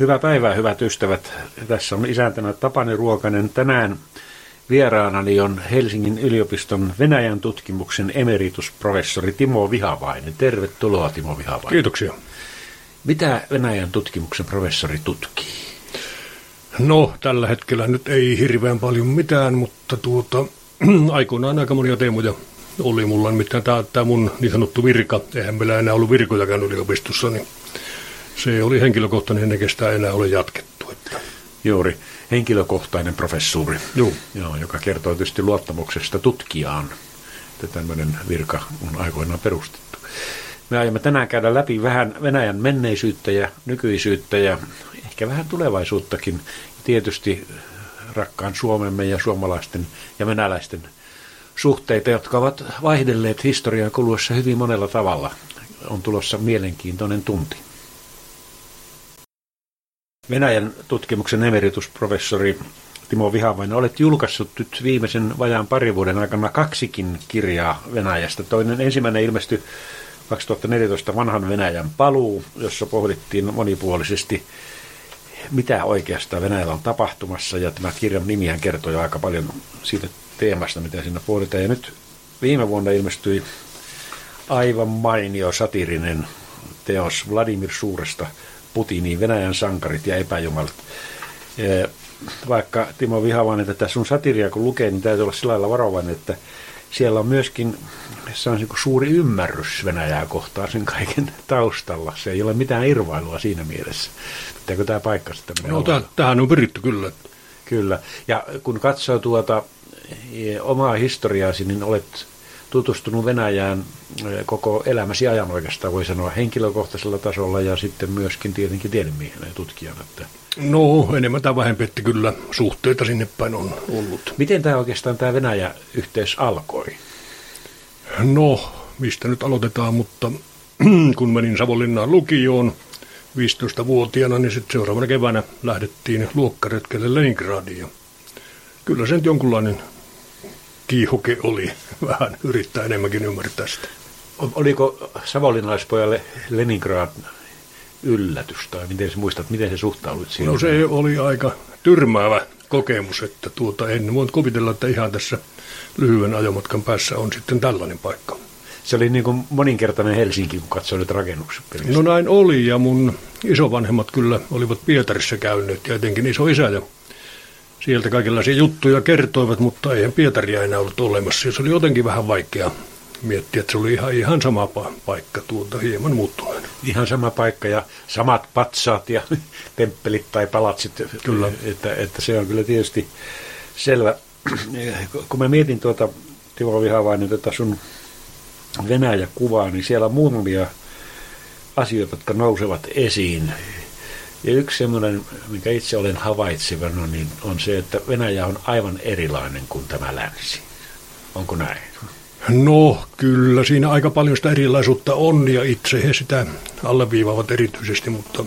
Hyvää päivää, hyvät ystävät. Tässä on isäntänä Tapani Ruokanen. Tänään vieraanani on Helsingin yliopiston Venäjän tutkimuksen emeritusprofessori Timo Vihavainen. Tervetuloa Timo Vihavainen. Kiitoksia. Mitä Venäjän tutkimuksen professori tutkii? No, tällä hetkellä nyt ei hirveän paljon mitään, mutta tuota, aikoinaan aika monia teemoja oli mulla. Nimittäin tämä, tämä mun niin sanottu virka, eihän meillä enää ollut virkojakaan yliopistossa, niin se oli henkilökohtainen, eikä sitä enää ole jatkettu. Että. Juuri, henkilökohtainen professuuri, Joo. Joo, joka kertoo tietysti luottamuksesta tutkijaan, että tämmöinen virka on aikoinaan perustettu. Me aiomme tänään käydä läpi vähän Venäjän menneisyyttä ja nykyisyyttä ja ehkä vähän tulevaisuuttakin. Tietysti rakkaan Suomemme ja suomalaisten ja venäläisten suhteita, jotka ovat vaihdelleet historian kuluessa hyvin monella tavalla. On tulossa mielenkiintoinen tunti. Venäjän tutkimuksen emeritusprofessori Timo Vihavainen, olet julkaissut nyt viimeisen vajaan parin vuoden aikana kaksikin kirjaa Venäjästä. Toinen ensimmäinen ilmestyi 2014 vanhan Venäjän paluu, jossa pohdittiin monipuolisesti, mitä oikeastaan Venäjällä on tapahtumassa. Ja tämä kirjan nimihän kertoo jo aika paljon siitä teemasta, mitä siinä pohditaan. Ja nyt viime vuonna ilmestyi aivan mainio satirinen teos Vladimir Suuresta – Putiniin, Venäjän sankarit ja epäjumalat. Vaikka Timo Vihavainen tätä sun satiria kun lukee, niin täytyy olla sillä lailla varovainen, että siellä on myöskin se on niin suuri ymmärrys Venäjää kohtaan sen kaiken taustalla. Se ei ole mitään irvailua siinä mielessä. Pitääkö tämä paikka sitten No tähän on pyritty kyllä. Kyllä. Ja kun katsoo tuota omaa historiaasi, niin olet tutustunut Venäjään eh, koko elämäsi ajan oikeastaan, voi sanoa henkilökohtaisella tasolla ja sitten myöskin tietenkin tiedemiehenä ja tutkijana. Että No, enemmän tai vähempi, että kyllä suhteita sinne päin on ollut. Miten tämä oikeastaan tämä Venäjä-yhteys alkoi? No, mistä nyt aloitetaan, mutta kun menin Savonlinnaan lukioon 15-vuotiaana, niin sitten seuraavana keväänä lähdettiin luokkaretkelle Leningradiin. Kyllä se nyt jonkunlainen kiihoke oli vähän yrittää enemmänkin ymmärtää sitä. Oliko savonlinnalaispojalle Leningrad yllätys, tai miten sä muistat, miten se suhtaudut siihen? No se oli aika tyrmäävä kokemus, että tuota, en voi kuvitella, että ihan tässä lyhyen ajomatkan päässä on sitten tällainen paikka. Se oli niin kuin moninkertainen Helsinki, kun katsoi nyt rakennukset. No näin oli, ja mun isovanhemmat kyllä olivat Pietarissa käyneet, ja etenkin iso isä ja sieltä kaikenlaisia juttuja kertoivat, mutta eihän Pietaria enää ollut olemassa. se oli jotenkin vähän vaikea miettiä, että se oli ihan, ihan sama paikka tuolta hieman muuttuneen. Ihan sama paikka ja samat patsaat ja temppelit tai palatsit. Kyllä. Että, että se on kyllä tietysti selvä. Kun mä mietin tuota, Timo Vihavainen, tätä sun Venäjä-kuvaa, niin siellä on muutamia asioita, jotka nousevat esiin. Ja yksi semmoinen, mikä itse olen havaitsevana, niin on se, että Venäjä on aivan erilainen kuin tämä länsi. Onko näin? No kyllä, siinä aika paljon sitä erilaisuutta on ja itse he sitä alleviivaavat erityisesti, mutta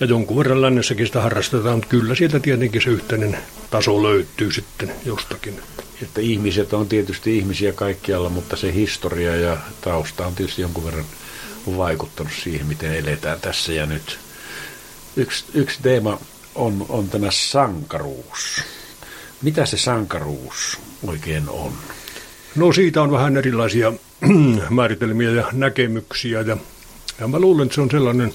ja jonkun verran lännessäkin sitä harrastetaan, mutta kyllä sieltä tietenkin se yhteinen taso löytyy sitten jostakin. Että ihmiset on tietysti ihmisiä kaikkialla, mutta se historia ja tausta on tietysti jonkun verran vaikuttanut siihen, miten eletään tässä ja nyt yksi, yksi teema on, on tämä sankaruus. Mitä se sankaruus oikein on? No siitä on vähän erilaisia määritelmiä ja näkemyksiä ja, ja mä luulen, että se on sellainen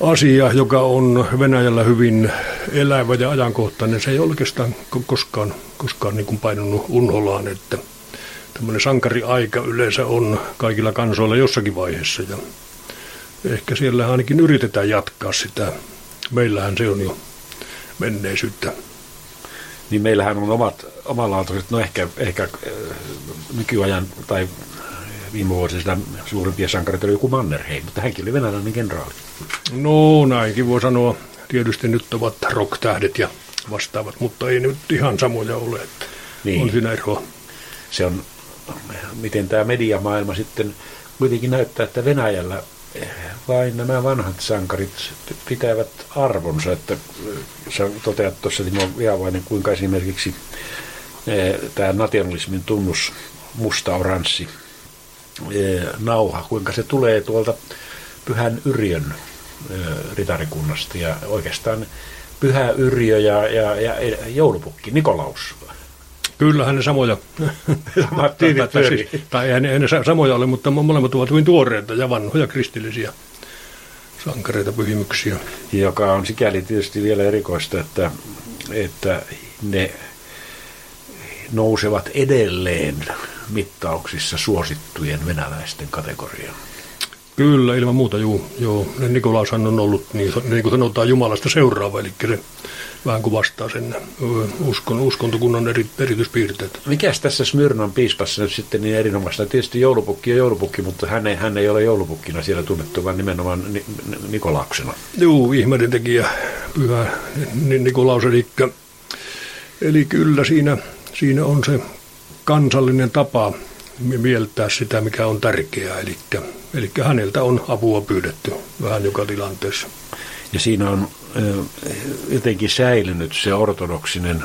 asia, joka on Venäjällä hyvin elävä ja ajankohtainen. Se ei oikeastaan koskaan, koskaan niin kuin painunut unholaan, että tämmöinen sankariaika yleensä on kaikilla kansoilla jossakin vaiheessa ja ehkä siellä ainakin yritetään jatkaa sitä. Meillähän se on jo menneisyyttä. Niin meillähän on omat, omanlaatuiset, no ehkä, ehkä äh, nykyajan tai viime vuosina suurimpia sankareita oli joku Mannerheim, mutta hänkin oli venäläinen kenraali. No näinkin voi sanoa. Tietysti nyt ovat rock-tähdet ja vastaavat, mutta ei nyt ihan samoja ole. Niin. On siinä eroa. Se on, miten tämä mediamaailma sitten kuitenkin näyttää, että Venäjällä vain nämä vanhat sankarit pitävät arvonsa, että sä toteat tuossa Timo Vihavainen, kuinka esimerkiksi tämä nationalismin tunnus musta oranssi nauha, kuinka se tulee tuolta Pyhän Yrjön ritarikunnasta ja oikeastaan Pyhä Yrjö ja, ja, ja joulupukki Nikolaus. Kyllähän ne samoja. Samat tiivit tai, siis, tai ei, ei ne samoja ole, mutta molemmat ovat hyvin tuoreita ja vanhoja kristillisiä sankareita pyhimyksiä. Joka on sikäli tietysti vielä erikoista, että, että ne nousevat edelleen mittauksissa suosittujen venäläisten kategoriaan. Kyllä, ilman muuta, juu. Joo. Nikolaushan on ollut, niin, niin kuin sanotaan, Jumalasta seuraava, eli se vähän kuvastaa sen uskon, uskontokunnan eri, erityispiirteet. Mikäs tässä Smyrnan piispassa nyt sitten niin erinomaista? Tietysti joulupukki on joulupukki, mutta hän ei, hän ei ole joulupukkina siellä tunnettu, vaan nimenomaan Ni, Nikolauksena. Joo, ihmeiden tekijä, pyhä Nikolaus, eli, eli kyllä siinä, siinä on se kansallinen tapa mieltää sitä, mikä on tärkeää. Eli, eli häneltä on apua pyydetty vähän joka tilanteessa. Ja siinä on jotenkin säilynyt se ortodoksinen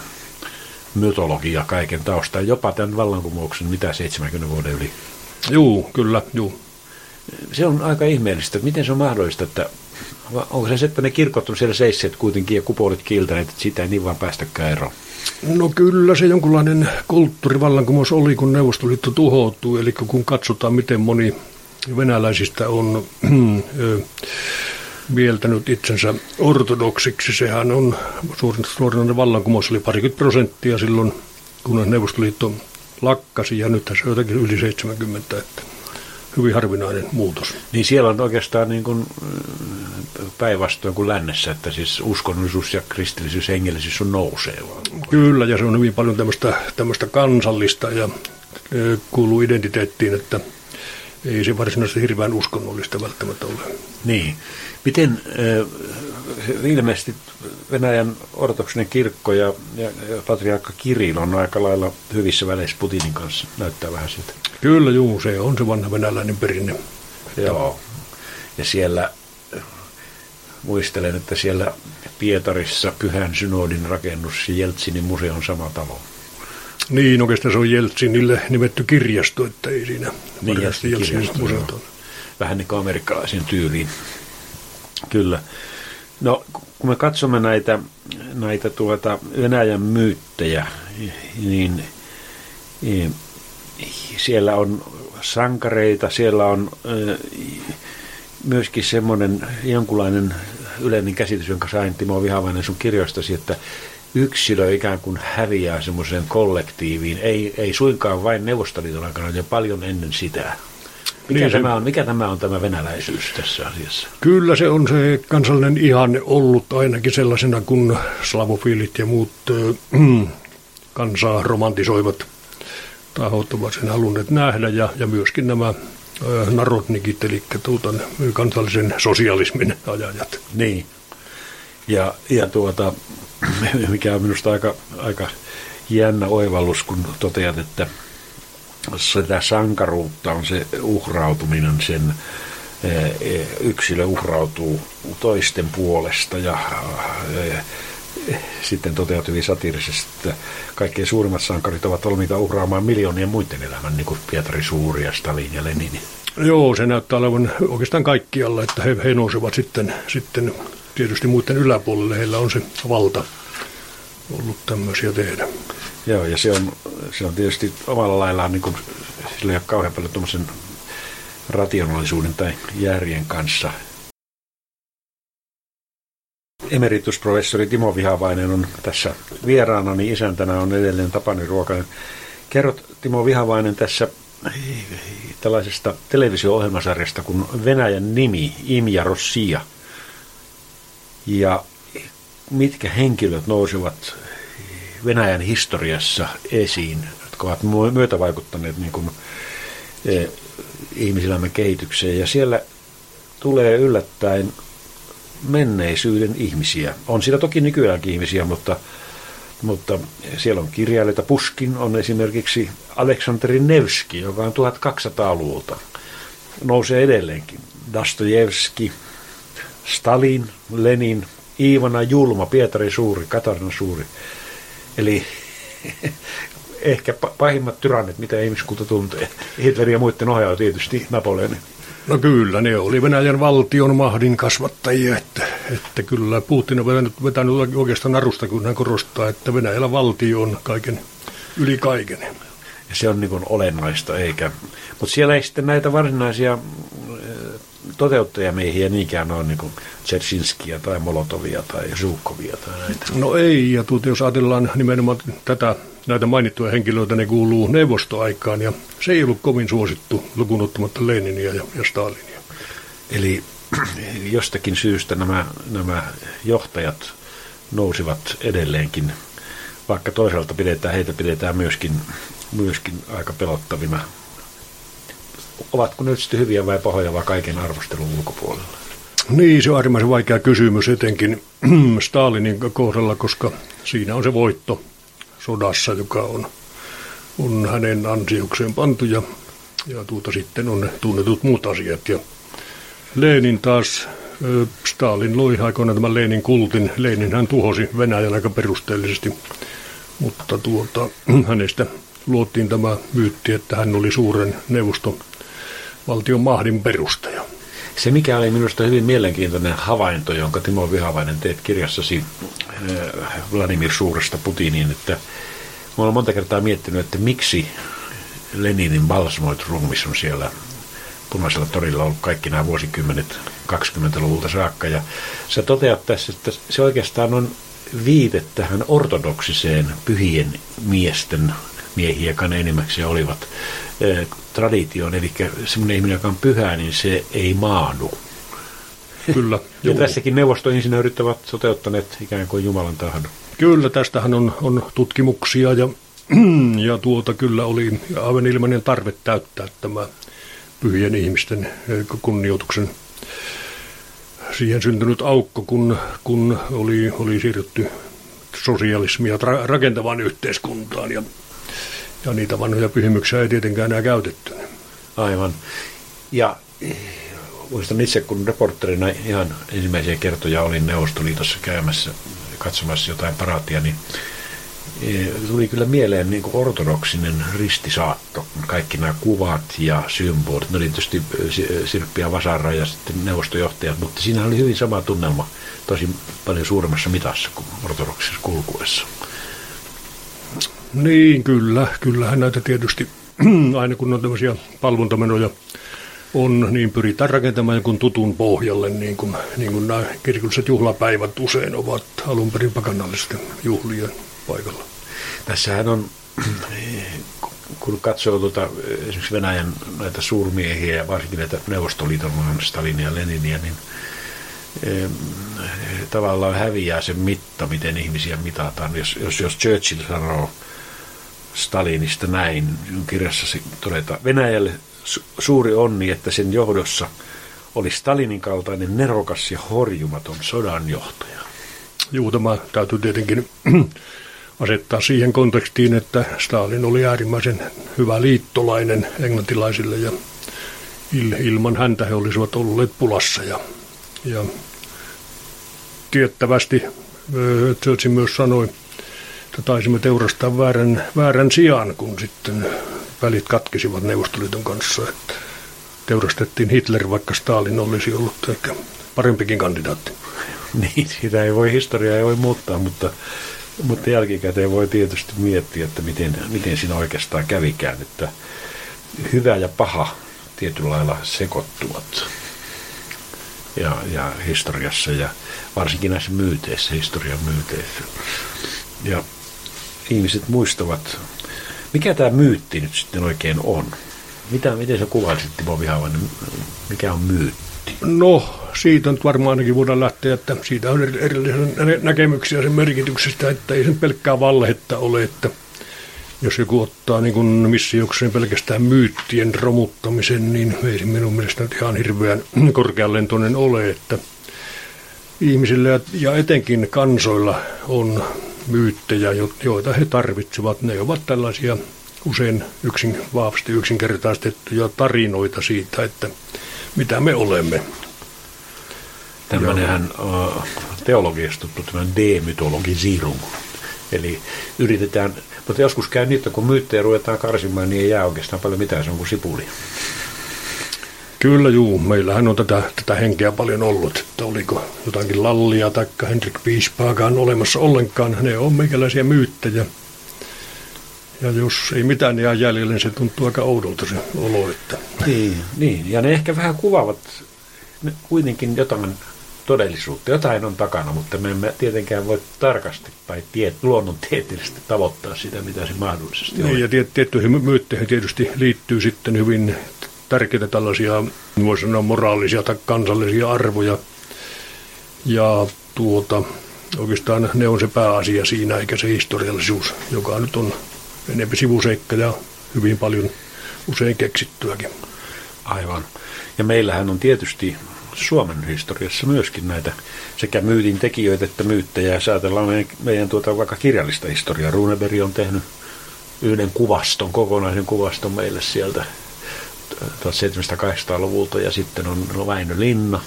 mytologia kaiken taustaan, jopa tämän vallankumouksen, mitä 70 vuoden yli. Juu, kyllä, juu. Se on aika ihmeellistä, että miten se on mahdollista, että onko se se, että ne kirkot on siellä seisseet kuitenkin ja kupolit kiiltäneet, että siitä ei niin vaan päästäkään eroon? No kyllä se jonkunlainen kulttuurivallankumous oli, kun Neuvostoliitto tuhoutui, eli kun katsotaan, miten moni venäläisistä on mieltänyt itsensä ortodoksiksi. Sehän on, suoranainen vallankumous oli parikymmentä prosenttia silloin, kun Neuvostoliitto lakkasi, ja nyt se on jotenkin yli 70, että hyvin harvinainen muutos. Niin siellä on oikeastaan niin kuin päinvastoin kuin lännessä, että siis uskonnollisuus ja kristillisyys, hengellisyys on nousee. Vaan. Kyllä, ja se on hyvin paljon tämmöistä, tämmöistä kansallista ja kuuluu identiteettiin, että ei se varsinaisesti hirveän uskonnollista välttämättä ole. Niin. Miten äh, ilmeisesti Venäjän ortodoksinen kirkko ja, ja patriarkka Kirill on aika lailla hyvissä väleissä Putinin kanssa, näyttää vähän siltä. Kyllä, juu, se on se vanha venäläinen perinne. Joo, ja siellä muistelen, että siellä Pietarissa Pyhän synodin rakennus ja Jeltsinin museon sama talo. Niin, oikeastaan se on Jeltsinille nimetty kirjasto, että ei siinä niin, Jeltsinin museot on. Vähän niin kuin amerikkalaisen tyyliin. Kyllä. No, kun me katsomme näitä, näitä tuota Venäjän myyttejä, niin, niin siellä on sankareita, siellä on myöskin semmoinen jonkunlainen yleinen käsitys, jonka sain Timo Vihavainen sun kirjoistasi, että yksilö ikään kuin häviää semmoiseen kollektiiviin, ei, ei suinkaan vain Neuvostoliiton aikana, ja paljon ennen sitä. Mikä, niin tämä on, mikä tämä on tämä venäläisyys tässä asiassa? Kyllä se on se kansallinen ihanne ollut ainakin sellaisena, kun slavofiilit ja muut äh, kansaa romantisoivat tahot ovat sen halunneet nähdä ja, ja myöskin nämä äh, narotnikit, eli tuutan, kansallisen sosialismin ajajat. Niin. Ja, ja tuota, mikä on minusta aika, aika jännä oivallus, kun toteat, että sitä sankaruutta on se uhrautuminen, sen yksilö uhrautuu toisten puolesta ja, ja sitten toteat hyvin satiirisesti, että kaikkein suurimmat sankarit ovat valmiita uhraamaan miljoonien muiden elämän, niin kuin Pietari Suuri ja Stalin ja Lenin. Joo, se näyttää olevan oikeastaan kaikkialla, että he, he nousevat sitten, sitten tietysti muiden yläpuolelle, heillä on se valta ollut tämmöisiä tehdä. Joo, ja se on, se on tietysti omalla laillaan, niin kuin, sillä ei ole kauhean paljon tuommoisen rationaalisuuden tai järjen kanssa. Emeritusprofessori Timo Vihavainen on tässä vieraana, niin isäntänä on edelleen Tapani Ruokainen. Kerrot Timo Vihavainen tässä tällaisesta televisio-ohjelmasarjasta kuin Venäjän nimi, Imja Rossia. Ja mitkä henkilöt nousevat Venäjän historiassa esiin, jotka ovat myötävaikuttaneet niin kuin, e, ihmiselämän kehitykseen. Ja siellä tulee yllättäen menneisyyden ihmisiä. On siellä toki nykyäänkin ihmisiä, mutta, mutta siellä on kirjailijoita. Puskin on esimerkiksi Aleksanteri Nevski, joka on 1200-luvulta. Nousee edelleenkin. Dostojevski, Stalin, Lenin, Iivana Julma, Pietari Suuri, Katarina Suuri. Eli ehkä pahimmat tyrannit, mitä ihmiskunta tuntee. Hitler ja muiden ohjaa tietysti Napoleonin. No kyllä, ne oli Venäjän valtion mahdin kasvattajia, että, että kyllä Putin on vetänyt, vetänyt oikeastaan narusta, kun hän korostaa, että Venäjällä valtio on kaiken yli kaiken. Ja se on niin olennaista, eikä. Mutta siellä ei sitten näitä varsinaisia toteuttajamiehiä niinkään ole niin kuin tai Molotovia tai Zhukovia tai näitä. No ei, ja tuota, jos ajatellaan nimenomaan tätä, näitä mainittuja henkilöitä, ne kuuluu neuvostoaikaan, ja se ei ollut kovin suosittu lukunottamatta Leninia ja, ja Stalinia. Eli jostakin syystä nämä, nämä johtajat nousivat edelleenkin, vaikka toisaalta pidetään, heitä pidetään myöskin, myöskin aika pelottavina ovatko ne sitten hyviä vai pahoja vai kaiken arvostelun ulkopuolella? Niin, se on äärimmäisen vaikea kysymys etenkin Stalinin kohdalla, koska siinä on se voitto sodassa, joka on, on hänen ansiokseen pantu ja, ja tuota sitten on ne tunnetut muut asiat. Ja Lenin taas, Stalin loi aikoinaan tämän Lenin kultin. Lenin hän tuhosi Venäjän aika perusteellisesti, mutta tuota, hänestä luotiin tämä myytti, että hän oli suuren neuvoston valtion mahdin perustaja. Se, mikä oli minusta hyvin mielenkiintoinen havainto, jonka Timo Vihavainen teet kirjassasi eh, Vladimir Suuresta Putiniin, että mä olen monta kertaa miettinyt, että miksi Leninin balsmoit ruumis on siellä punaisella torilla ollut kaikki nämä vuosikymmenet 20-luvulta saakka. Ja sä toteat tässä, että se oikeastaan on viite tähän ortodoksiseen pyhien miesten miehiä, jotka enimmäkseen olivat traditioon, eli semmoinen ihminen, joka on pyhä, niin se ei maadu. Kyllä. ja tässäkin neuvostoinsinöörit ovat toteuttaneet ikään kuin Jumalan tahdon. Kyllä, tästähän on, on tutkimuksia ja, ja tuota kyllä oli aivan ilmainen tarve täyttää tämä pyhien ihmisten kunnioituksen siihen syntynyt aukko, kun, kun oli, oli siirrytty sosialismia rakentavaan yhteiskuntaan ja ja niitä vanhoja pyhimyksiä ei tietenkään enää käytetty. Aivan. Ja muistan itse, kun reporterina ihan ensimmäisiä kertoja olin Neuvostoliitossa käymässä katsomassa jotain paraatia, niin eh, tuli kyllä mieleen niin ortodoksinen ristisaatto. Kaikki nämä kuvat ja symbolit. Oli tietysti eh, Sirppi ja Vasara ja sitten neuvostojohtajat, mutta siinä oli hyvin sama tunnelma tosi paljon suuremmassa mitassa kuin ortodoksissa kulkuessa. Niin, kyllä. Kyllähän näitä tietysti aina kun on tämmöisiä palvontamenoja on, niin pyritään rakentamaan jonkun tutun pohjalle, niin kuin, niin kuin nämä kirkolliset juhlapäivät usein ovat alun perin pakanallisten juhlien paikalla. Tässähän on, kun katsoo tuota, esimerkiksi Venäjän näitä suurmiehiä ja varsinkin näitä Neuvostoliiton Stalinia ja Leninia, niin tavallaan häviää se mitta, miten ihmisiä mitataan. Jos, jos, jos Churchill sanoo Stalinista näin, kirjassasi todeta, Venäjälle su- suuri onni, että sen johdossa oli Stalinin kaltainen nerokas ja horjumaton sodanjohtaja. Juu, tämä täytyy tietenkin asettaa siihen kontekstiin, että Stalin oli äärimmäisen hyvä liittolainen englantilaisille ja ilman häntä he olisivat olleet pulassa. Ja, ja tiettävästi Churchill myös sanoi, että taisimme teurastaa väärän, väärän sijaan, kun sitten välit katkesivat Neuvostoliiton kanssa. Että teurastettiin Hitler, vaikka Stalin olisi ollut ehkä parempikin kandidaatti. Niin, sitä ei voi, historiaa ei voi muuttaa, mutta, mutta jälkikäteen voi tietysti miettiä, että miten, miten siinä oikeastaan kävikään, että hyvä ja paha tietyllä lailla sekoittuvat ja, ja historiassa ja varsinkin näissä myyteissä, historian myyteissä. Ja ihmiset muistavat. Mikä tämä myytti nyt sitten oikein on? Mitä, miten sä kuvailisit Timo Vihavainen? Mikä on myytti? No, siitä nyt varmaan ainakin voidaan lähteä, että siitä on erillisiä näkemyksiä sen merkityksestä, että ei sen pelkkää valletta ole, että jos joku ottaa niin kuin missiokseen pelkästään myyttien romuttamisen, niin ei se minun mielestä nyt ihan hirveän korkealentoinen ole, että ihmisillä ja etenkin kansoilla on myyttejä, joita he tarvitsevat. Ne ovat tällaisia usein yksin, vahvasti yksinkertaistettuja tarinoita siitä, että mitä me olemme. Tämmöinenhän teologiasta tämmöinen demytologisirung. Eli yritetään, mutta joskus käy niin, että kun myyttejä ruvetaan karsimaan, niin ei jää oikeastaan paljon mitään, se on kuin sipuli. Kyllä juu, meillähän on tätä, tätä henkeä paljon ollut, että oliko jotakin lallia tai Henrik Piispaakaan olemassa ollenkaan. Ne on meikäläisiä myyttejä. Ja jos ei mitään jää jäljelle, niin se tuntuu aika oudolta se olo. Että... Niin, niin, ja ne ehkä vähän kuvaavat kuitenkin jotain todellisuutta. Jotain on takana, mutta me emme tietenkään voi tarkasti tai tiet, luonnontieteellisesti tavoittaa sitä, mitä se mahdollisesti niin, on. Ja tiettyihin myytteihin tietysti liittyy sitten hyvin tärkeitä tällaisia, voisi sanoa, moraalisia tai kansallisia arvoja. Ja tuota, oikeastaan ne on se pääasia siinä, eikä se historiallisuus, joka nyt on enemmän sivuseikka ja hyvin paljon usein keksittyäkin. Aivan. Ja meillähän on tietysti Suomen historiassa myöskin näitä sekä myytin tekijöitä että myyttejä. Ja ajatellaan meidän, meidän tuota, vaikka kirjallista historiaa. Runeberg on tehnyt yhden kuvaston, kokonaisen kuvaston meille sieltä 1700-1800-luvulta ja sitten on Väinö Linna.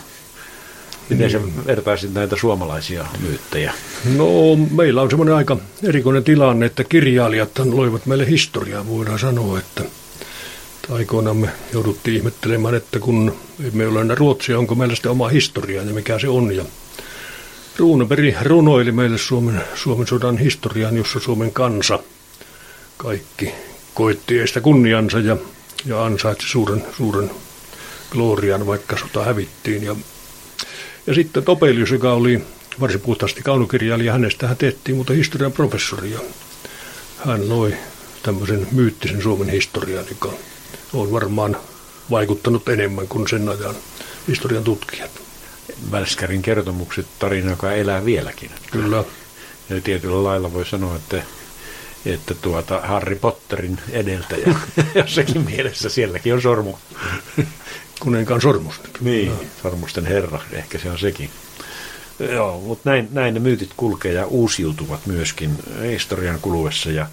Miten se vertaisit näitä suomalaisia myyttejä? No, meillä on semmoinen aika erikoinen tilanne, että kirjailijat loivat meille historiaa, voidaan sanoa, että aikoinaan me jouduttiin ihmettelemään, että kun me ole enää Ruotsia, onko meillä sitten oma historia ja mikä se on. Ja Ruuneperi runoili meille Suomen, Suomen sodan historian, jossa Suomen kansa kaikki koitti sitä kunniansa ja, ja ansaitsi suuren, suuren glorian, vaikka sota hävittiin. Ja, ja sitten Topelius, joka oli varsin puhtaasti kaunokirjailija, hänestä tehtiin mutta historian professori. Ja hän loi tämmöisen myyttisen Suomen historian, joka on varmaan vaikuttanut enemmän kuin sen ajan historian tutkijat. Välskärin kertomukset tarina, joka elää vieläkin. Kyllä. Ja tietyllä lailla voi sanoa, että, että tuota Harry Potterin edeltäjä jossakin mielessä sielläkin on sormu. Kuninkaan sormus. Niin, no. sormusten herra, ehkä se on sekin. Joo, mutta näin, näin ne myytit kulkee ja uusiutuvat myöskin historian kuluessa ja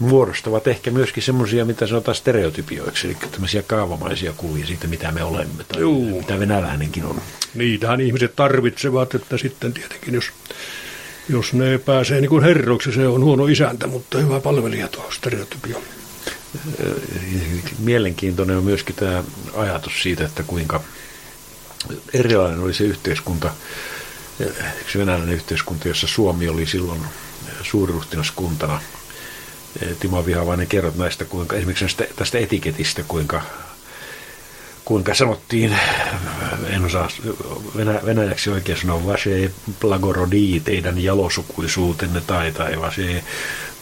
muodostavat ehkä myöskin semmoisia, mitä sanotaan stereotypioiksi, eli tämmöisiä kaavamaisia kuvia siitä, mitä me olemme tai Juu. mitä venäläinenkin on. Niitähän ihmiset tarvitsevat, että sitten tietenkin jos, jos ne pääsee niin kuin herroiksi, se on huono isäntä, mutta hyvä palvelija tuo stereotypio. Mielenkiintoinen on myöskin tämä ajatus siitä, että kuinka erilainen oli se yhteiskunta, yksi venäläinen yhteiskunta, jossa Suomi oli silloin suuriruhtinaskuntana – Timo Vihavainen, kerrot näistä, kuinka esimerkiksi tästä etiketistä, kuinka, kuinka sanottiin, en osaa venä, venäjäksi oikein sanoa, vase plagorodi, teidän jalosukuisuutenne, tai, tai vase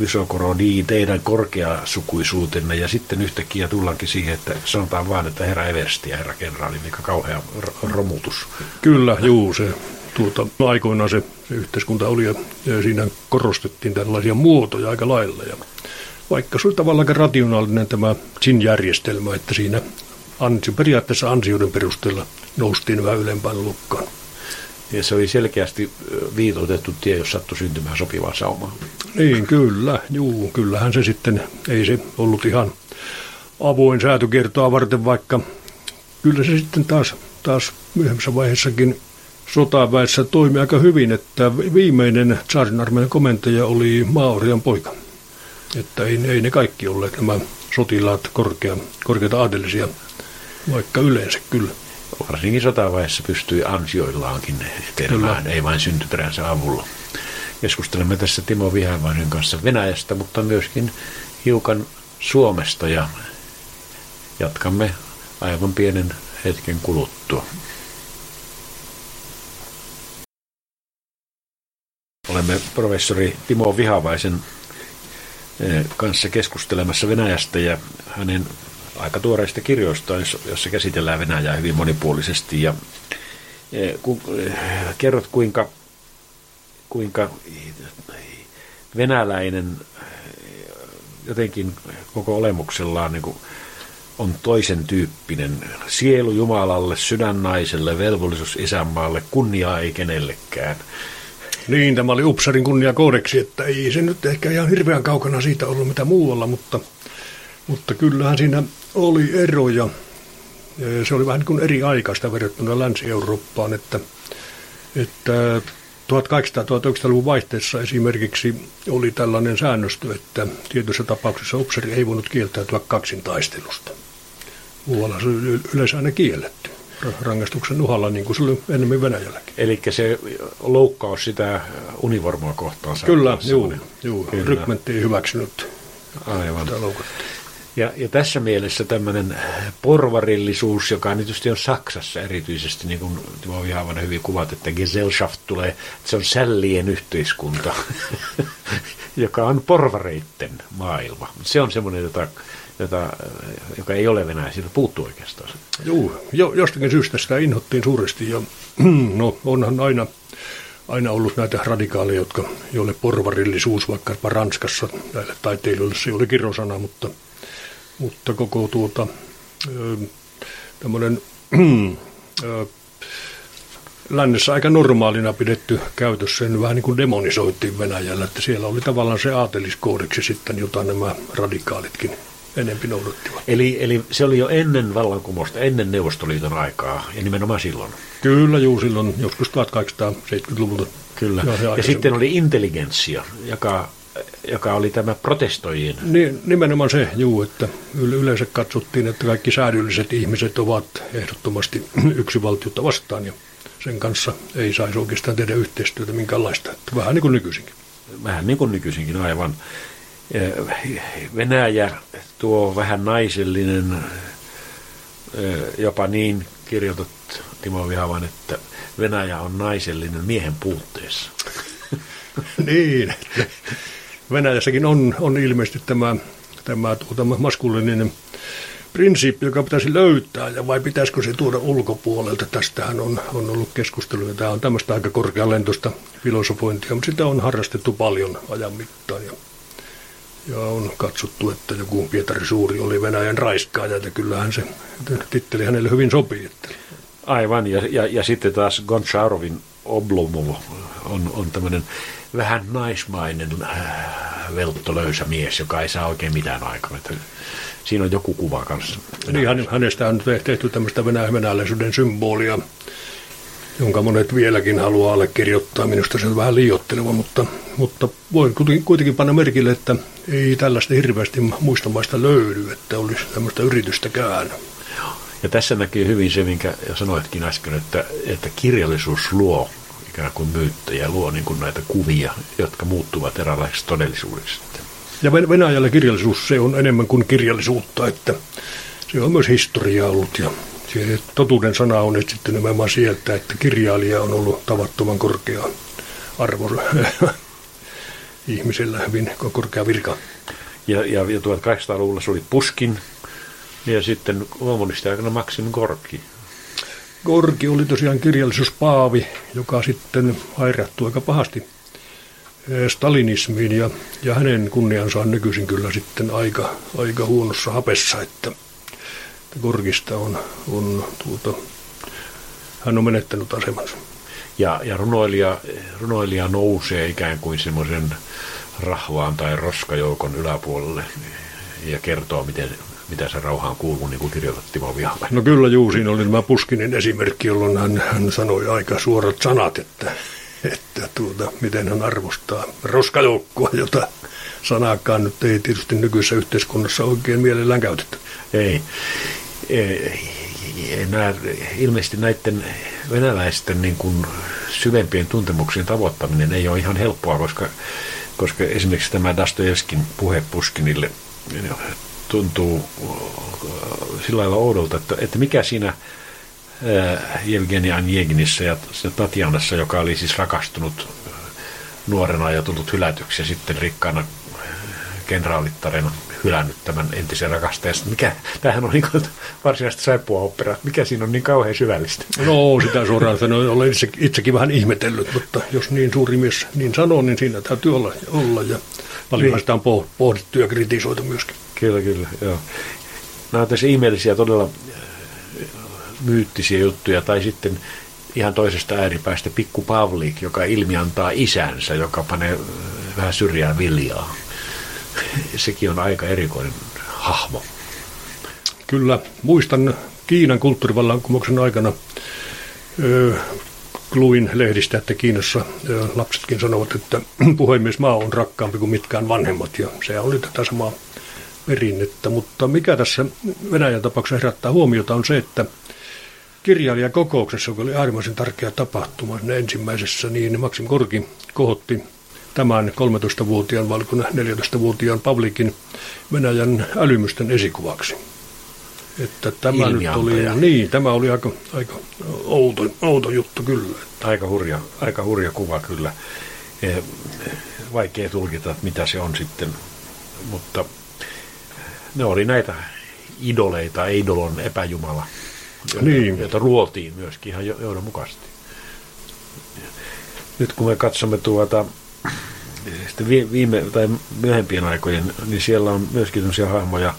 visokorodi, teidän korkeasukuisuutenne, ja sitten yhtäkkiä tullaankin siihen, että sanotaan vaan, että herra Eversti ja herra kenraali, mikä kauhea romutus. Kyllä, juu, se tuota, aikoinaan se, se yhteiskunta oli ja, siinä korostettiin tällaisia muotoja aika lailla. Ja vaikka se oli tavallaan rationaalinen tämä SIN-järjestelmä, että siinä ansio, periaatteessa ansioiden perusteella noustiin vähän ylempään lukkaan. Ja se oli selkeästi viitoitettu tie, jos sattui syntymään sopivaa saumaa. Niin, kyllä. Juu, kyllähän se sitten, ei se ollut ihan avoin säätökertoa varten, vaikka kyllä se sitten taas, taas myöhemmässä vaiheessakin sotaväessä toimi aika hyvin, että viimeinen Tsarin armeijan komentaja oli Maorian poika. Että ei, ei ne kaikki olleet nämä sotilaat korkea, korkeita aatelisia, vaikka yleensä kyllä. Varsinkin sotavaiheessa pystyi ansioillaankin etenemään, ei vain syntyperänsä avulla. Keskustelemme tässä Timo Vihavainen kanssa Venäjästä, mutta myöskin hiukan Suomesta ja jatkamme aivan pienen hetken kuluttua. Olemme professori Timo Vihavaisen eh, kanssa keskustelemassa Venäjästä ja hänen aika tuoreista kirjoistaan, jossa käsitellään Venäjää hyvin monipuolisesti. Ja eh, kun, eh, kerrot, kuinka, kuinka venäläinen jotenkin koko olemuksellaan niin on toisen tyyppinen. Sielu Jumalalle, sydän naiselle, velvollisuus isänmaalle, kunniaa ei kenellekään. Niin, tämä oli Upsarin kunniakoodeksi, että ei se nyt ehkä ihan hirveän kaukana siitä ollut mitä muualla, mutta, mutta kyllähän siinä oli eroja. Se oli vähän niin kuin eri aikaista verrattuna Länsi-Eurooppaan, että, että 1800-1900-luvun vaihteessa esimerkiksi oli tällainen säännöstö, että tietyissä tapauksissa upseri ei voinut kieltäytyä kaksintaistelusta. Muualla se yleensä aina kielletty rangaistuksen uhalla, niin kuin se oli enemmän Venäjälläkin. Eli se loukkaus sitä univormua kohtaan. Kyllä, juu, juu. rykmentti ei hyväksynyt. Aivan. Ja, ja tässä mielessä tämmöinen porvarillisuus, joka nyt on Saksassa erityisesti, niin kuin Timo Vihavainen hyvin kuvat, että Gesellschaft tulee, että se on sällien yhteiskunta, joka on porvareitten maailma. Se on semmoinen, jota, jota, joka ei ole Venäjä, siitä puuttuu oikeastaan. Joo, jo, jostakin syystä sitä inhottiin suuresti ja no onhan aina aina ollut näitä radikaaleja, jotka, joille porvarillisuus vaikka Ranskassa näille taiteilijoille se oli kirosana, mutta mutta koko tuota, tämmöinen lännessä aika normaalina pidetty käytös, sen vähän niin kuin demonisoitiin Venäjällä, että siellä oli tavallaan se aateliskoodeksi sitten, jota nämä radikaalitkin enempi noudattivat. Eli, eli se oli jo ennen vallankumousta, ennen Neuvostoliiton aikaa, ja nimenomaan silloin? Kyllä, juu, silloin joskus 1870-luvulta. Kyllä, ja, ja sitten oli intelligenssia, joka joka oli tämä protestoijien. Niin, nimenomaan se, juu, että yleensä katsottiin, että kaikki säädylliset ihmiset ovat ehdottomasti yksi valtiutta vastaan ja sen kanssa ei saisi oikeastaan tehdä yhteistyötä minkäänlaista. Että vähän niin kuin nykyisinkin. Vähän niin kuin nykyisinkin, aivan. Venäjä tuo vähän naisellinen, jopa niin kirjoitat Timo Vihavan, että Venäjä on naisellinen miehen puutteessa. niin, Venäjässäkin on, on ilmeisesti tämä, tämä tuota, maskuliininen prinsiippi, joka pitäisi löytää, ja vai pitäisikö se tuoda ulkopuolelta? Tästähän on, on ollut keskustelua, tämä on tämmöistä aika korkealentoista filosofointia, mutta sitä on harrastettu paljon ajan mittaan, ja, ja on katsottu, että joku Pietari Suuri oli Venäjän raiskaaja, ja kyllähän se titteli hänelle hyvin sopii. Että. Aivan, ja, ja, ja sitten taas Goncharovin Oblomov on, on tämmöinen vähän naismainen äh, velttolöysä mies, joka ei saa oikein mitään aikaa. Siinä on joku kuva kanssa. Niin, hänestä on tehty tämmöistä venä- venäläisyyden symbolia, jonka monet vieläkin haluaa allekirjoittaa. Minusta se on vähän liiotteleva, mutta, mutta voin kuitenkin panna merkille, että ei tällaista hirveästi muista maista löydy, että olisi tämmöistä yritystäkään. Ja tässä näkyy hyvin se, minkä sanoitkin äsken, että, että kirjallisuus luo ikään kuin myyttäjä, luo niin kuin näitä kuvia, jotka muuttuvat eräänlaiseksi todellisuudeksi. Ja Venäjällä kirjallisuus se on enemmän kuin kirjallisuutta, että se on myös historiaa ollut ja se totuuden sana on etsitty nimenomaan sieltä, että kirjailija on ollut tavattoman korkea arvo ihmisellä, hyvin korkea virka. Ja, ja, ja 1800-luvulla se oli Puskin, ja sitten aikana Maksim Gorki. Gorki oli tosiaan kirjallisuuspaavi, joka sitten hairattui aika pahasti eh, stalinismiin ja, ja hänen kunniansa on nykyisin kyllä sitten aika, aika huonossa hapessa, että, että Gorgista on, on tuota, hän on menettänyt asemansa. Ja, ja runoilija, runoilija nousee ikään kuin semmoisen rahvaan tai roskajoukon yläpuolelle ja kertoo, miten mitä se rauhaan kuuluu, niin kuin kirjoitat Timo Vihamäen. No kyllä juu, siinä oli tämä Puskinin esimerkki, jolloin hän, hän sanoi aika suorat sanat, että, että tuota, miten hän arvostaa roskajoukkoa, jota sanaakaan nyt ei tietysti nykyisessä yhteiskunnassa oikein mielellään käytetä. Ei. ei. Nämä, ilmeisesti näiden venäläisten niin kuin syvempien tuntemuksien tavoittaminen ei ole ihan helppoa, koska, koska esimerkiksi tämä Dostojevskin puhe Puskinille tuntuu äh, sillä lailla oudolta, että, että mikä siinä äh, Evgenia Anjeginissä ja Tatjanassa, joka oli siis rakastunut äh, nuorena ja tullut hylätyksi ja sitten rikkaana kenraalittarena hylännyt tämän entisen rakastajan. Mikä, tämähän on niin varsinaista saippua opera. Mikä siinä on niin kauhean syvällistä? No, sitä suoraan sanoen olen itse, itsekin vähän ihmetellyt, mutta jos niin suuri mies niin sanoo, niin siinä täytyy olla, olla ja paljon niin. sitä on pohdittu ja kritisoitu myöskin. Kyllä, kyllä, joo. Nämä on tässä ihmeellisiä, todella äh, myyttisiä juttuja, tai sitten ihan toisesta ääripäästä Pikku Pavlik, joka ilmi antaa isänsä, joka panee äh, vähän syrjään viljaa. Sekin on aika erikoinen hahmo. Kyllä, muistan Kiinan kulttuurivallankumouksen aikana luin lehdistä, että Kiinassa lapsetkin sanovat, että puhemies maa on rakkaampi kuin mitkään vanhemmat, ja se oli tätä samaa perinnettä, mutta mikä tässä Venäjän tapauksessa herättää huomiota on se, että kirjailijakokouksessa, joka oli äärimmäisen tärkeä tapahtuma ensimmäisessä, niin Maksim Korki kohotti tämän 13-vuotiaan, vai 14-vuotiaan Pavlikin Venäjän älymysten esikuvaksi. Että tämä nyt oli, niin, tämä oli aika, aika outo, outo juttu kyllä. Aika hurja, aika hurja kuva kyllä. Eh, vaikea tulkita, mitä se on sitten, mutta ne oli näitä idoleita, idolon epäjumala, joita, niin. joita ruotiin myöskin ihan johdonmukaisesti. Nyt kun me katsomme tuota sitten viime tai myöhempien aikojen, niin siellä on myöskin sellaisia hahmoja,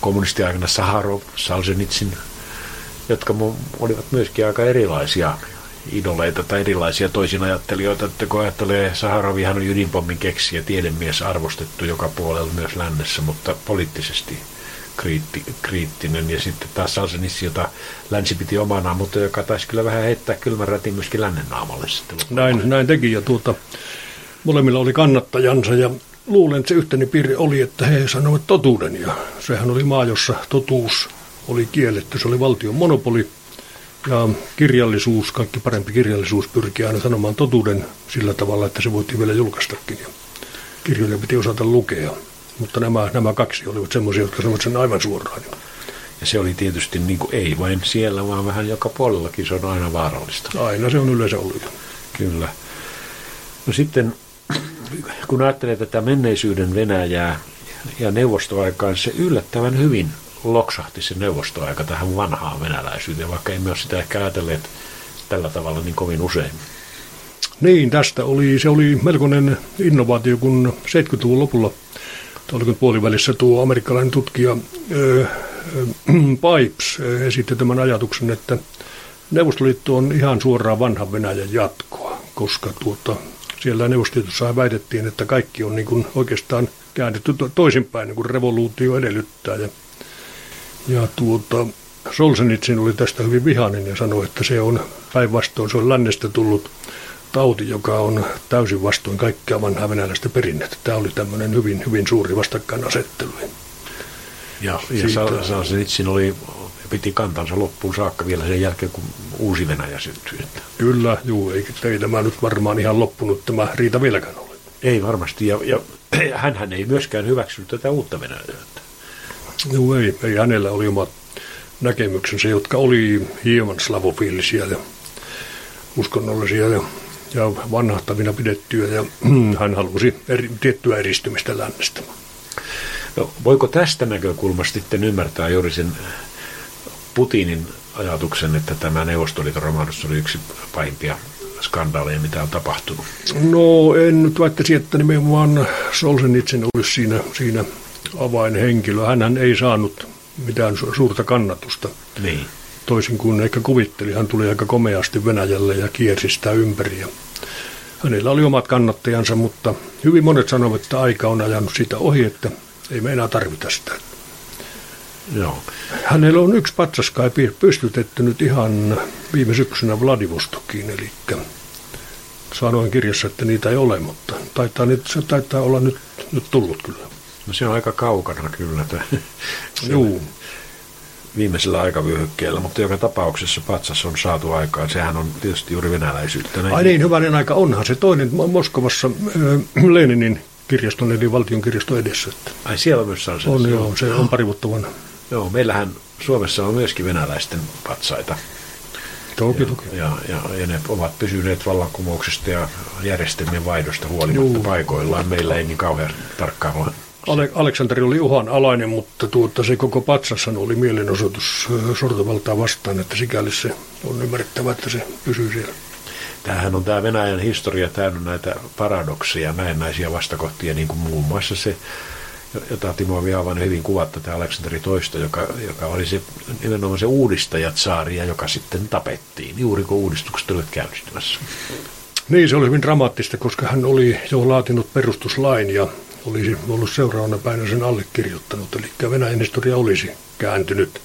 kommunistiaikana Saharov, Salzenitsin, jotka olivat myöskin aika erilaisia idoleita tai erilaisia toisinajattelijoita. Että kun ajattelee, Saharovi hän oli ydinpommin keksijä, tiedemies arvostettu joka puolella myös lännessä, mutta poliittisesti kriitti, kriittinen. Ja sitten taas Salzenitsi, jota länsi piti omanaan, mutta joka taisi kyllä vähän heittää kylmän rätin myöskin lännen naamalle sitten. Näin, näin teki ja tuota, molemmilla oli kannattajansa ja luulen, että se yhteinen piirre oli, että he sanoivat totuuden ja sehän oli maa, jossa totuus oli kielletty. Se oli valtion monopoli ja kirjallisuus, kaikki parempi kirjallisuus pyrkii aina sanomaan totuuden sillä tavalla, että se voitiin vielä julkaistakin. Ja kirjoja piti osata lukea, mutta nämä, nämä kaksi olivat semmoisia, jotka sanoivat sen aivan suoraan. Ja se oli tietysti niin kuin ei vain siellä, vaan vähän joka puolellakin se on aina vaarallista. Aina se on yleensä ollut. Kyllä. No sitten kun ajattelee tätä menneisyyden Venäjää ja neuvostoaikaan, se yllättävän hyvin loksahti se neuvostoaika tähän vanhaan venäläisyyteen, vaikka emme ole sitä ehkä ajatelleet tällä tavalla niin kovin usein. Niin, tästä oli, se oli melkoinen innovaatio, kun 70-luvun lopulla, oliko puolivälissä tuo amerikkalainen tutkija äh, Pipes esitti tämän ajatuksen, että Neuvostoliitto on ihan suoraan vanhan Venäjän jatkoa, koska tuota, siellä Neuvostoliitossa väitettiin, että kaikki on niin kuin oikeastaan käännetty toisinpäin, niin kuin revoluutio edellyttää. Ja, ja tuota, Solzhenitsyn oli tästä hyvin vihainen ja sanoi, että se on päinvastoin, se on lännestä tullut tauti, joka on täysin vastoin kaikkea vanhaa venäläistä perinnettä. Tämä oli tämmöinen hyvin, hyvin suuri vastakkainasettelu. Ja, ja Solzhenitsyn oli piti kantansa loppuun saakka vielä sen jälkeen, kun uusi Venäjä syntyi. Kyllä, juu, ei, ei tämä nyt varmaan ihan loppunut tämä riita vieläkään ole. Ei varmasti, ja, ja hän ei myöskään hyväksynyt tätä uutta Venäjää. Joo, ei, ei hänellä oli omat näkemyksensä, jotka oli hieman slavofiilisia ja uskonnollisia ja, ja vanhahtavina pidettyjä, ja hän halusi eri, tiettyä eristymistä lännestä. No, voiko tästä näkökulmasta sitten ymmärtää juuri sen Putinin ajatuksen, että tämä Neuvostoliiton romahdus oli yksi pahimpia skandaaleja, mitä on tapahtunut? No en nyt väittäisi, että nimenomaan Solzhenitsyn olisi siinä, siinä avainhenkilö. Hänhän ei saanut mitään su- suurta kannatusta. Niin. Toisin kuin ehkä kuvitteli, hän tuli aika komeasti Venäjälle ja kiersi sitä ympäri. Hänellä oli omat kannattajansa, mutta hyvin monet sanovat, että aika on ajanut sitä ohi, että ei me enää tarvita sitä. Joo. Hänellä on yksi patsaskai pystytetty nyt ihan viime syksynä Vladivostokiin, eli sanoin kirjassa, että niitä ei ole, mutta taitaa, nyt, se taitaa olla nyt, nyt tullut kyllä. No se on aika kaukana kyllä. Juu. Viimeisellä aikavyöhykkeellä, mutta joka tapauksessa patsas on saatu aikaan. Sehän on tietysti juuri venäläisyyttä. Näin. Ai niin, hyvänen aika onhan se toinen Moskovassa äh, Leninin kirjaston eli valtion kirjasto edessä. Että Ai siellä myös on se? On joo, se on pari vuotta vanha. Joo, meillähän Suomessa on myöskin venäläisten patsaita. Toki, toki. Ja, ja, ja ne ovat pysyneet vallankumouksesta ja järjestelmien vaihdosta huolimatta Juu. paikoillaan. Meillä ei niin kauhean tarkkaan ole. Ale- Aleksanteri oli uhan alainen, mutta tuota, se koko patsassan oli mielenosoitus sortovaltaa vastaan, että sikäli se on ymmärrettävä, että se pysyy siellä. Tämähän on tämä Venäjän historia täynnä näitä paradoksia, näennäisiä vastakohtia, niin kuin muun muassa se jota Timo Vihavan hyvin kuvatta, tämä Aleksanteri toista, joka, joka oli se nimenomaan se uudistajat saaria, joka sitten tapettiin, juuri kun uudistukset olivat käynnistymässä. Niin, se oli hyvin dramaattista, koska hän oli jo laatinut perustuslain ja olisi ollut seuraavana päivänä sen allekirjoittanut. Eli Venäjän historia olisi kääntynyt.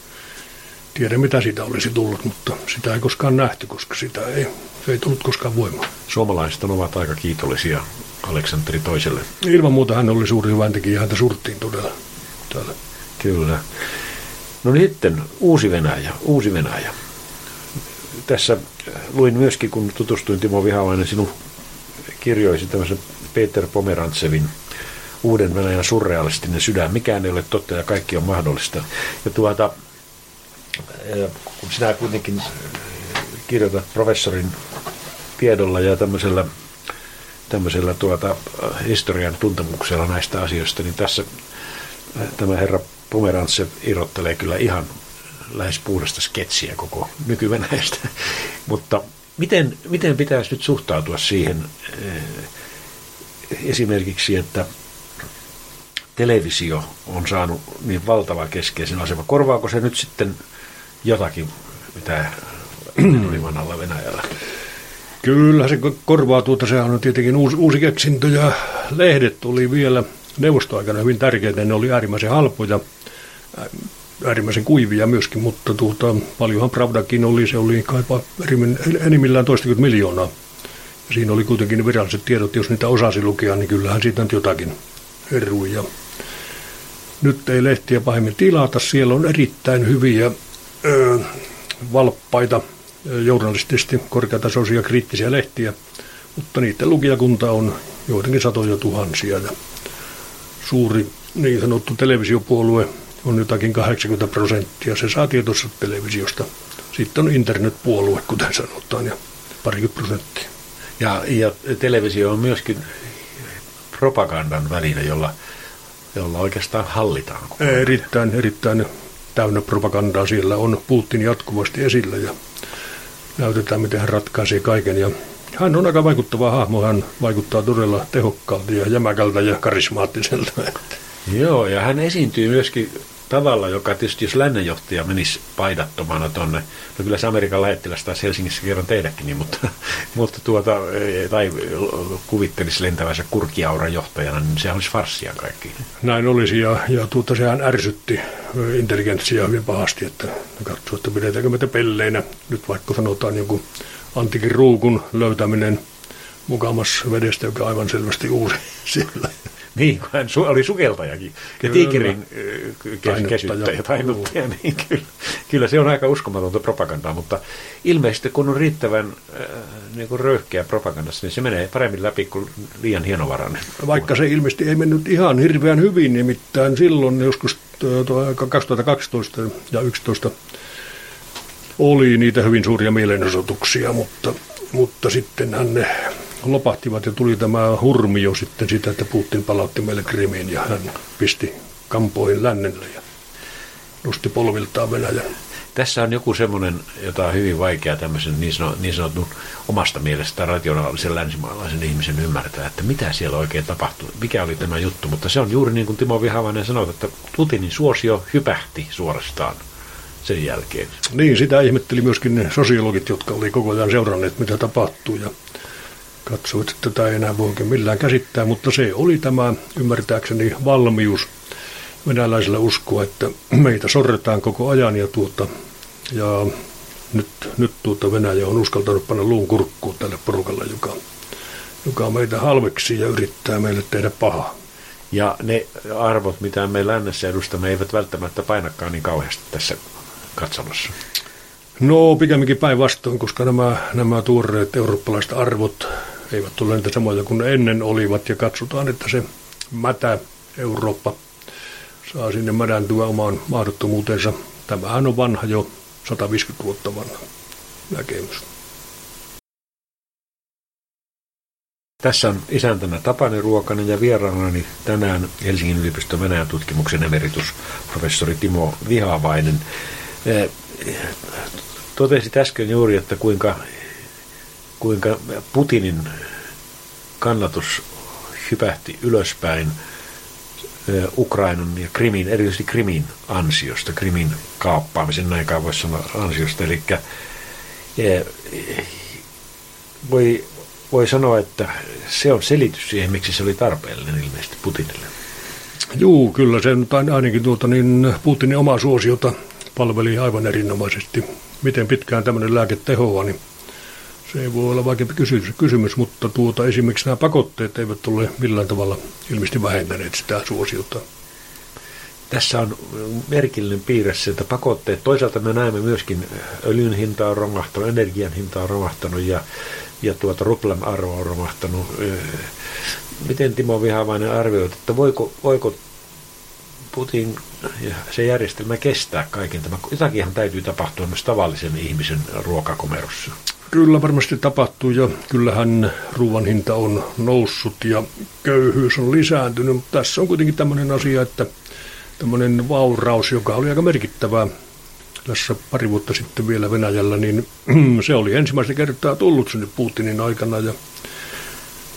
Tiedä mitä siitä olisi tullut, mutta sitä ei koskaan nähty, koska sitä ei, se ei tullut koskaan voimaan. Suomalaiset ovat aika kiitollisia Aleksanteri toiselle. Ilman muuta hän oli suuri hyväntekijä, häntä surttiin todella täällä. Kyllä. No niin sitten Uusi Venäjä, Uusi Venäjä. Tässä luin myöskin, kun tutustuin Timo Vihavainen sinun kirjoisi tämmöisen Peter Pomerantsevin Uuden Venäjän surrealistinen sydän. Mikään ei ole totta ja kaikki on mahdollista. Ja tuota, kun sinä kuitenkin kirjoitat professorin tiedolla ja tämmöisellä, tämmöisellä tuota, historian tuntemuksella näistä asioista, niin tässä tämä herra Pomerantse irrottelee kyllä ihan lähes puhdasta sketsiä koko nyky Mutta miten, miten pitäisi nyt suhtautua siihen esimerkiksi, että televisio on saanut niin valtava keskeisen asema. Korvaako se nyt sitten jotakin, mitä oli vanhalla Venäjällä? Kyllä se korvaa tuota, sehän on tietenkin uusi, uusi keksintö ja lehdet oli vielä neuvostoaikana hyvin tärkeitä, ne oli äärimmäisen halpoja, äärimmäisen kuivia myöskin, mutta tuota, paljonhan Pravdakin oli, se oli kaipa enimmillään toistakymmentä miljoonaa. Ja siinä oli kuitenkin viralliset tiedot, jos niitä osasi lukea, niin kyllähän siitä nyt jotakin herui. Ja nyt ei lehtiä pahemmin tilata, siellä on erittäin hyviä ö, valppaita, journalistisesti korkeatasoisia kriittisiä lehtiä, mutta niiden lukijakunta on joidenkin satoja tuhansia ja suuri niin sanottu televisiopuolue on jotakin 80 prosenttia. Se saa tietoissa televisiosta. Sitten on internetpuolue, kuten sanotaan, ja parikymmentä prosenttia. Ja, ja televisio on myöskin propagandan väline, jolla, jolla oikeastaan hallitaan. Erittäin, erittäin täynnä propagandaa. Siellä on Putin jatkuvasti esillä ja näytetään, miten hän ratkaisee kaiken. Ja hän on aika vaikuttava hahmo. Hän vaikuttaa todella tehokkaalta ja jämäkältä ja karismaattiselta. Joo, ja hän esiintyy myöskin tavalla, joka tietysti jos lännenjohtaja menisi paidattomana tonne, no kyllä se Amerikan lähettiläs taas Helsingissä kerran tehdäkin, niin, mutta, mutta tuota, tai kuvittelisi lentävänsä kurkiauran johtajana, niin se olisi farssia kaikki. Näin olisi, ja, ja tuota, sehän ärsytti intelligentsiä hyvin pahasti, että katsoo, että pidetäänkö meitä pelleinä. Nyt vaikka sanotaan joku antikin ruukun löytäminen mukamassa vedestä, joka aivan selvästi uusi siellä. Niin, kun hän su- oli sukeltajakin. Ja tiikerin kesyttäjä, tainuttaja. Niin kyllä, kyllä se on aika uskomatonta propagandaa, mutta ilmeisesti kun on riittävän äh, niin kuin röyhkeä propagandassa, niin se menee paremmin läpi kuin liian hienovarainen. Vaikka se ilmeisesti ei mennyt ihan hirveän hyvin, nimittäin silloin joskus 2012 ja 2011 oli niitä hyvin suuria mielenosoituksia, mutta, mutta sitten hän ne lopahtivat ja tuli tämä hurmio sitten sitä, että Putin palautti meille Krimiin ja hän pisti kampoihin lännelle ja nosti polviltaan Venäjän. Tässä on joku semmoinen, jota on hyvin vaikea tämmöisen niin, sanotun, niin sanotun omasta mielestä rationaalisen länsimaalaisen ihmisen ymmärtää, että mitä siellä oikein tapahtui, mikä oli tämä juttu. Mutta se on juuri niin kuin Timo Vihavainen sanoi, että Putinin suosio hypähti suorastaan sen jälkeen. Niin, sitä ihmetteli myöskin ne sosiologit, jotka oli koko ajan seuranneet, mitä tapahtuu. Ja katsoit, että tätä ei enää voi oikein millään käsittää, mutta se oli tämä ymmärtääkseni valmius venäläisillä uskoa, että meitä sorretaan koko ajan ja, tuota, ja nyt, nyt tuota Venäjä on uskaltanut panna luun kurkkuun tälle porukalle, joka, joka meitä halveksi ja yrittää meille tehdä pahaa. Ja ne arvot, mitä me lännessä edustamme, eivät välttämättä painakaan niin kauheasti tässä katsannossa. No pikemminkin päinvastoin, koska nämä, nämä tuoreet eurooppalaiset arvot eivät ole niitä samoja kuin ne ennen olivat ja katsotaan, että se mätä Eurooppa saa sinne mädäntyä omaan mahdottomuutensa. Tämähän on vanha jo 150 vuotta vanha näkemys. Tässä on isäntänä Tapani Ruokanen ja vieraanani tänään Helsingin yliopiston Venäjän tutkimuksen emeritusprofessori Timo Vihavainen. Totesit äsken juuri, että kuinka kuinka Putinin kannatus hypähti ylöspäin Ukrainan ja Krimin, erityisesti Krimin ansiosta, Krimin kaappaamisen, näin kai voisi sanoa ansiosta. Eli voi, voi sanoa, että se on selitys siihen, miksi se oli tarpeellinen ilmeisesti Putinille. Joo, kyllä se ainakin tuota, niin Putinin omaa suosiota palveli aivan erinomaisesti. Miten pitkään tämmöinen lääke tehoaa, niin Se voi olla vaikeampi kysymys, kysymys mutta tuota, esimerkiksi nämä pakotteet eivät ole millään tavalla ilmeisesti vähentäneet sitä suosiota. Tässä on merkillinen piirre se, että pakotteet, toisaalta me näemme myöskin öljyn hinta on romahtanut, energian hinta on romahtanut ja, ja tuota ruplan arvo on romahtanut. Miten Timo Vihavainen arvioit, että voiko, voiko Putin ja se järjestelmä kestää kaiken tämä? Jotakinhan täytyy tapahtua myös tavallisen ihmisen ruokakomerossa. Kyllä varmasti tapahtuu ja kyllähän ruoan hinta on noussut ja köyhyys on lisääntynyt, mutta tässä on kuitenkin tämmöinen asia, että tämmöinen vauraus, joka oli aika merkittävää tässä pari vuotta sitten vielä Venäjällä, niin se oli ensimmäistä kertaa tullut sinne Putinin aikana ja,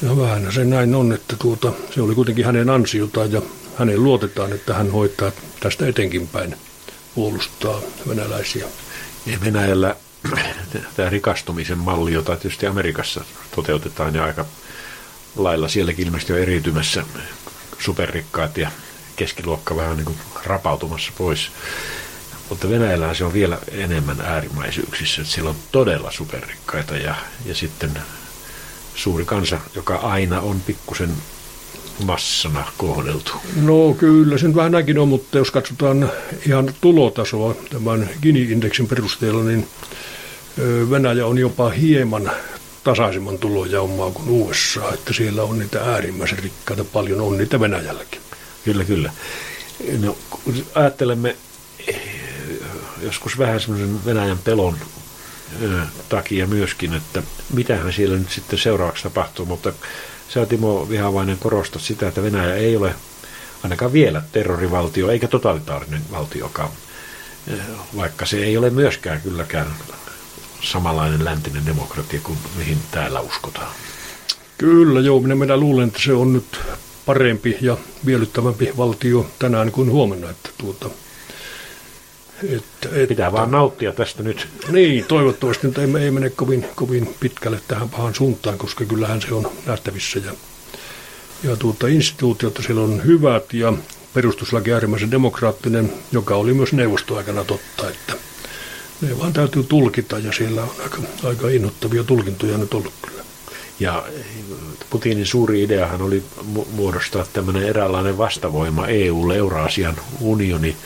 ja vähän se näin on, että tuota, se oli kuitenkin hänen ansiotaan ja hänen luotetaan, että hän hoitaa tästä etenkin päin puolustaa venäläisiä. Ja Venäjällä tämä rikastumisen malli, jota tietysti Amerikassa toteutetaan ja aika lailla sielläkin ilmeisesti on eriytymässä superrikkaat ja keskiluokka vähän niin kuin rapautumassa pois. Mutta Venäjällä se on vielä enemmän äärimmäisyyksissä, että siellä on todella superrikkaita ja, ja sitten suuri kansa, joka aina on pikkusen massana kohdeltu. No kyllä, sen vähän näkin on, mutta jos katsotaan ihan tulotasoa tämän Gini-indeksin perusteella, niin Venäjä on jopa hieman tasaisemman tulojaumaa kuin USA, että siellä on niitä äärimmäisen rikkaita paljon, on niitä Venäjälläkin. Kyllä, kyllä. No, ajattelemme joskus vähän semmoisen Venäjän pelon takia myöskin, että mitähän siellä nyt sitten seuraavaksi tapahtuu, mutta sä Timo Vihavainen korostat sitä, että Venäjä ei ole ainakaan vielä terrorivaltio eikä totalitaarinen valtiokaan, vaikka se ei ole myöskään kylläkään samanlainen läntinen demokratia kuin mihin täällä uskotaan. Kyllä, joo. Minä, minä luulen, että se on nyt parempi ja miellyttävämpi valtio tänään kuin huomenna. Että tuota, että, että, Pitää vaan nauttia tästä nyt. Niin, toivottavasti nyt ei, ei mene kovin, kovin pitkälle tähän pahan suuntaan, koska kyllähän se on nähtävissä. Ja, ja tuota, instituutiot siellä on hyvät ja perustuslaki äärimmäisen demokraattinen, joka oli myös neuvostoaikana totta, että ne vaan täytyy tulkita ja siellä on aika, aika innoittavia tulkintoja nyt ollut kyllä. Ja Putinin suuri ideahan oli muodostaa tämmöinen eräänlainen vastavoima EUlle, Euraasian unioni,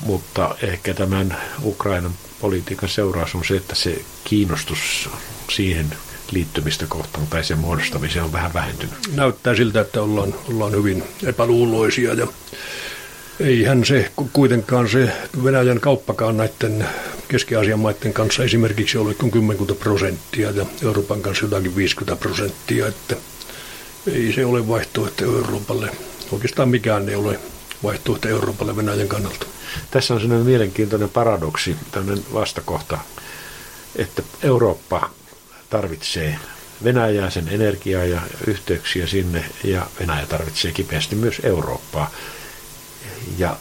mutta ehkä tämän Ukrainan politiikan seuraus on se, että se kiinnostus siihen liittymistä kohtaan tai sen muodostamiseen on vähän vähentynyt. Näyttää siltä, että ollaan, ollaan hyvin epäluuloisia ja eihän se kuitenkaan se Venäjän kauppakaan näiden Keski-Aasian maiden kanssa esimerkiksi ole kuin 10 prosenttia ja Euroopan kanssa jotakin 50 prosenttia, että ei se ole vaihtoehto Euroopalle. Oikeastaan mikään ei ole vaihtoehto Euroopalle Venäjän kannalta. Tässä on sellainen mielenkiintoinen paradoksi, tämmöinen vastakohta, että Eurooppa tarvitsee Venäjää, sen energiaa ja yhteyksiä sinne, ja Venäjä tarvitsee kipeästi myös Eurooppaa. Ja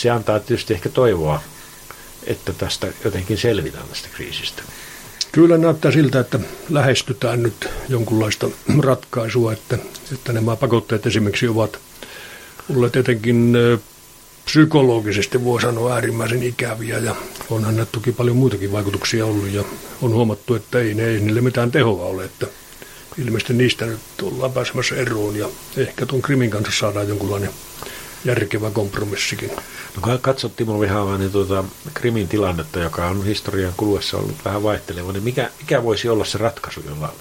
se antaa tietysti ehkä toivoa, että tästä jotenkin selvitään tästä kriisistä. Kyllä näyttää siltä, että lähestytään nyt jonkunlaista ratkaisua, että, että nämä pakotteet esimerkiksi ovat olleet etenkin psykologisesti voi sanoa äärimmäisen ikäviä ja onhan ne toki paljon muitakin vaikutuksia ollut ja on huomattu, että ei, ei niille mitään tehoa ole, että ilmeisesti niistä nyt ollaan pääsemässä eroon ja ehkä tuon Krimin kanssa saadaan jonkunlainen järkevä kompromissikin. No kun katsot Timo Vihaava, niin tuota, Krimin tilannetta, joka on historian kuluessa ollut vähän vaihteleva, niin mikä, mikä voisi olla se ratkaisu, jolla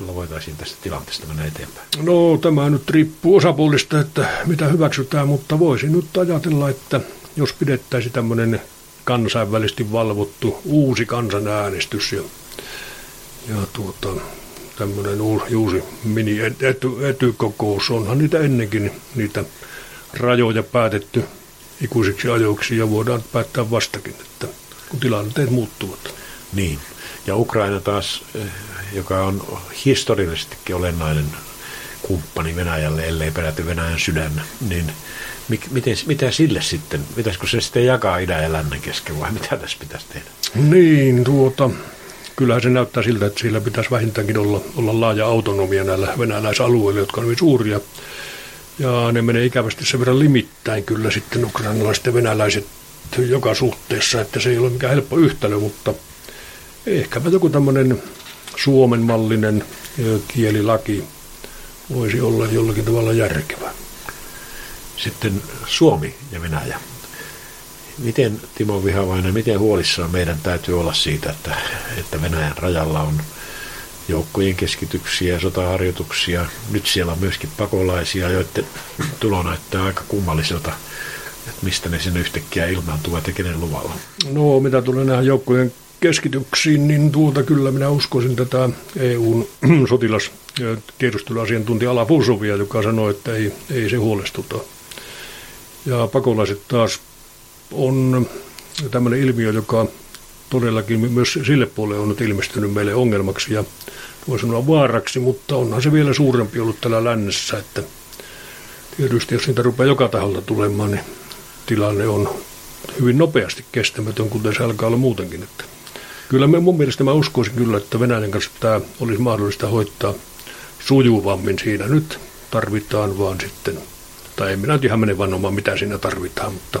jolla voitaisiin tästä tilanteesta mennä eteenpäin? No tämä nyt riippuu osapuolista, että mitä hyväksytään, mutta voisin nyt ajatella, että jos pidettäisiin tämmöinen kansainvälisesti valvottu uusi kansanäänestys ja, ja tuota, tämmöinen uusi mini-etykokous, onhan niitä ennenkin niitä rajoja päätetty ikuisiksi ajoiksi ja voidaan päättää vastakin, että kun tilanteet muuttuvat. Niin, ja Ukraina taas, eh, joka on historiallisestikin olennainen kumppani Venäjälle, ellei peräti Venäjän sydän, niin miten, mitä sille sitten? Pitäisikö se sitten jakaa idän ja lännen kesken vai mitä tässä pitäisi tehdä? Niin, tuota, kyllähän se näyttää siltä, että sillä pitäisi vähintäänkin olla, olla laaja autonomia näillä venäläisalueilla, jotka on hyvin suuria. Ja ne menee ikävästi sen verran limittäin kyllä sitten ukrainalaiset ja venäläiset joka suhteessa, että se ei ole mikään helppo yhtälö, mutta – Ehkäpä joku tämmöinen Suomen mallinen kielilaki voisi olla jollakin tavalla järkevä. Sitten Suomi ja Venäjä. Miten Timo Vihavainen, miten huolissaan meidän täytyy olla siitä, että, että Venäjän rajalla on joukkojen keskityksiä ja sotaharjoituksia. Nyt siellä on myöskin pakolaisia, joiden tulo näyttää aika kummalliselta, että mistä ne sinne yhtäkkiä ilmaantuvat ja kenen luvalla. No, mitä tulee näihin joukkojen keskityksiin, niin tuota kyllä minä uskoisin tätä EUn sotilas- ja tiedusteluasiantuntija Ala Fusovia, joka sanoi, että ei, ei se huolestuta. Ja pakolaiset taas on tämmöinen ilmiö, joka todellakin myös sille puolelle on nyt ilmestynyt meille ongelmaksi ja voi sanoa vaaraksi, mutta onhan se vielä suurempi ollut täällä lännessä, että tietysti jos niitä rupeaa joka taholta tulemaan, niin tilanne on hyvin nopeasti kestämätön, kuten se alkaa olla muutenkin. Että kyllä me, mun mielestä mä uskoisin kyllä, että Venäjän kanssa tämä olisi mahdollista hoitaa sujuvammin siinä. Nyt tarvitaan vaan sitten, tai en minä nyt ihan mene vannomaan, mitä siinä tarvitaan, mutta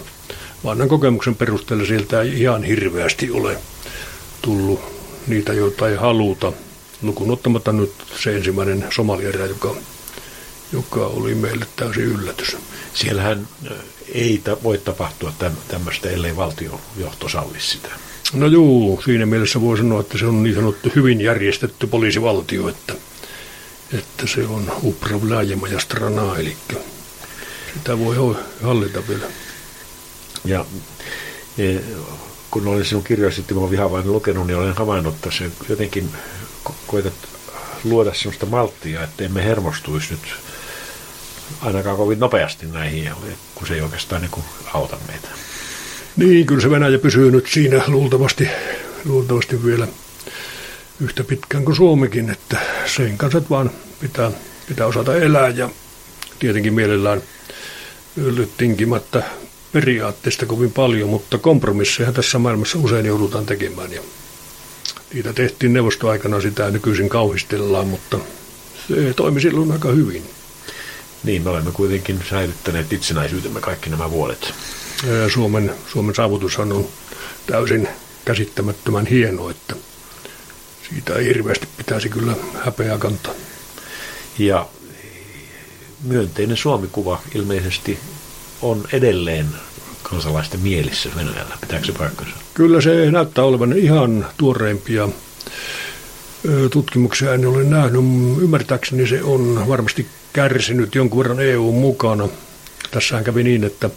vanhan kokemuksen perusteella sieltä ei ihan hirveästi ole tullut niitä, joita ei haluta. Lukuun ottamatta nyt se ensimmäinen somalierä, joka, joka oli meille täysin yllätys. Siellähän ei voi tapahtua tämmöistä, ellei valtiojohto salli sitä. No juu, siinä mielessä voi sanoa, että se on niin sanottu hyvin järjestetty poliisivaltio, että, että se on upravlajema ja strana, eli sitä voi hallita vielä. Ja, ja kun olen sinun kirjoisi Timo Vihavainen lukenut, niin olen havainnut, että se jotenkin koetat luoda sellaista malttia, että emme hermostuisi nyt ainakaan kovin nopeasti näihin, kun se ei oikeastaan niin auta meitä. Niin, kyllä se Venäjä pysyy nyt siinä luultavasti, luultavasti vielä yhtä pitkään kuin Suomikin, että sen kanssa vaan pitää, pitää osata elää ja tietenkin mielellään tinkimättä periaatteesta kovin paljon, mutta kompromisseja tässä maailmassa usein joudutaan tekemään. Ja niitä tehtiin neuvostoaikana, sitä nykyisin kauhistellaan, mutta se toimi silloin aika hyvin. Niin, me olemme kuitenkin säilyttäneet itsenäisyytemme kaikki nämä vuodet. Suomen, Suomen saavutus on täysin käsittämättömän hieno, että siitä ei hirveästi pitäisi kyllä häpeää kantaa. Ja myönteinen Suomikuva ilmeisesti on edelleen kansalaisten mielissä Venäjällä. Pitääkö se paikkansa? Kyllä se näyttää olevan ihan tuoreimpia tutkimuksia en ole nähnyt. Ymmärtääkseni se on varmasti kärsinyt jonkun verran EUn mukana. Tässähän kävi niin, että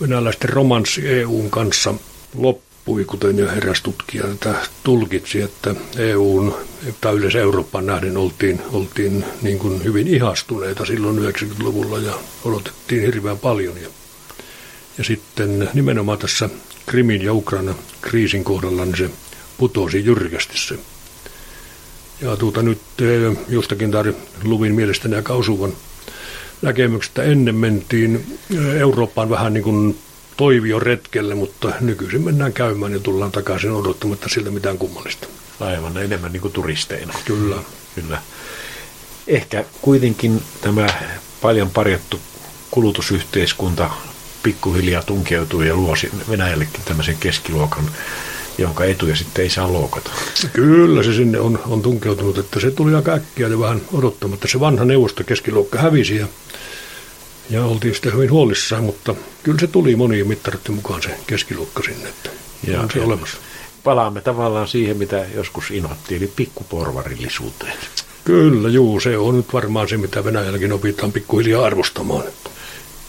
venäläisten romanssi EUn kanssa loppui, kuten jo eräs tutkija tätä tulkitsi, että EUn tai yleensä Euroopan nähden oltiin, oltiin niin kuin hyvin ihastuneita silloin 90-luvulla ja odotettiin hirveän paljon. Ja, ja sitten nimenomaan tässä Krimin ja Ukraina kriisin kohdalla niin se putosi jyrkästi se. Ja tuota nyt eh, jostakin tar luvin mielestäni aika osuvan näkemyksestä ennen mentiin Eurooppaan vähän niin kuin toivio retkelle, mutta nykyisin mennään käymään ja tullaan takaisin odottamatta siltä mitään kummallista. Aivan, enemmän niin kuin turisteina. Kyllä. Kyllä. Ehkä kuitenkin tämä paljon parjattu kulutusyhteiskunta pikkuhiljaa tunkeutuu ja luo Venäjällekin tämmöisen keskiluokan jonka etuja sitten ei saa loukata. Kyllä se sinne on, on tunkeutunut, että se tuli aika äkkiä ja vähän odottamatta. Se vanha neuvostokeskiluokka hävisi ja, ja oltiin sitten hyvin huolissaan, mutta kyllä se tuli moniin mittareiden mukaan se keskiluokka sinne, että ja, on se olemassa. Palaamme tavallaan siihen, mitä joskus inhottiin, eli pikkuporvarillisuuteen. Kyllä, juu, se on nyt varmaan se, mitä Venäjälläkin opitaan pikkuhiljaa arvostamaan.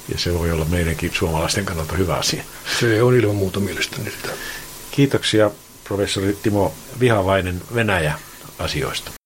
Ja se voi olla meidänkin suomalaisten kannalta hyvä asia. Se on ilman muuta mielestäni sitä. Kiitoksia professori Timo Vihavainen Venäjä-asioista.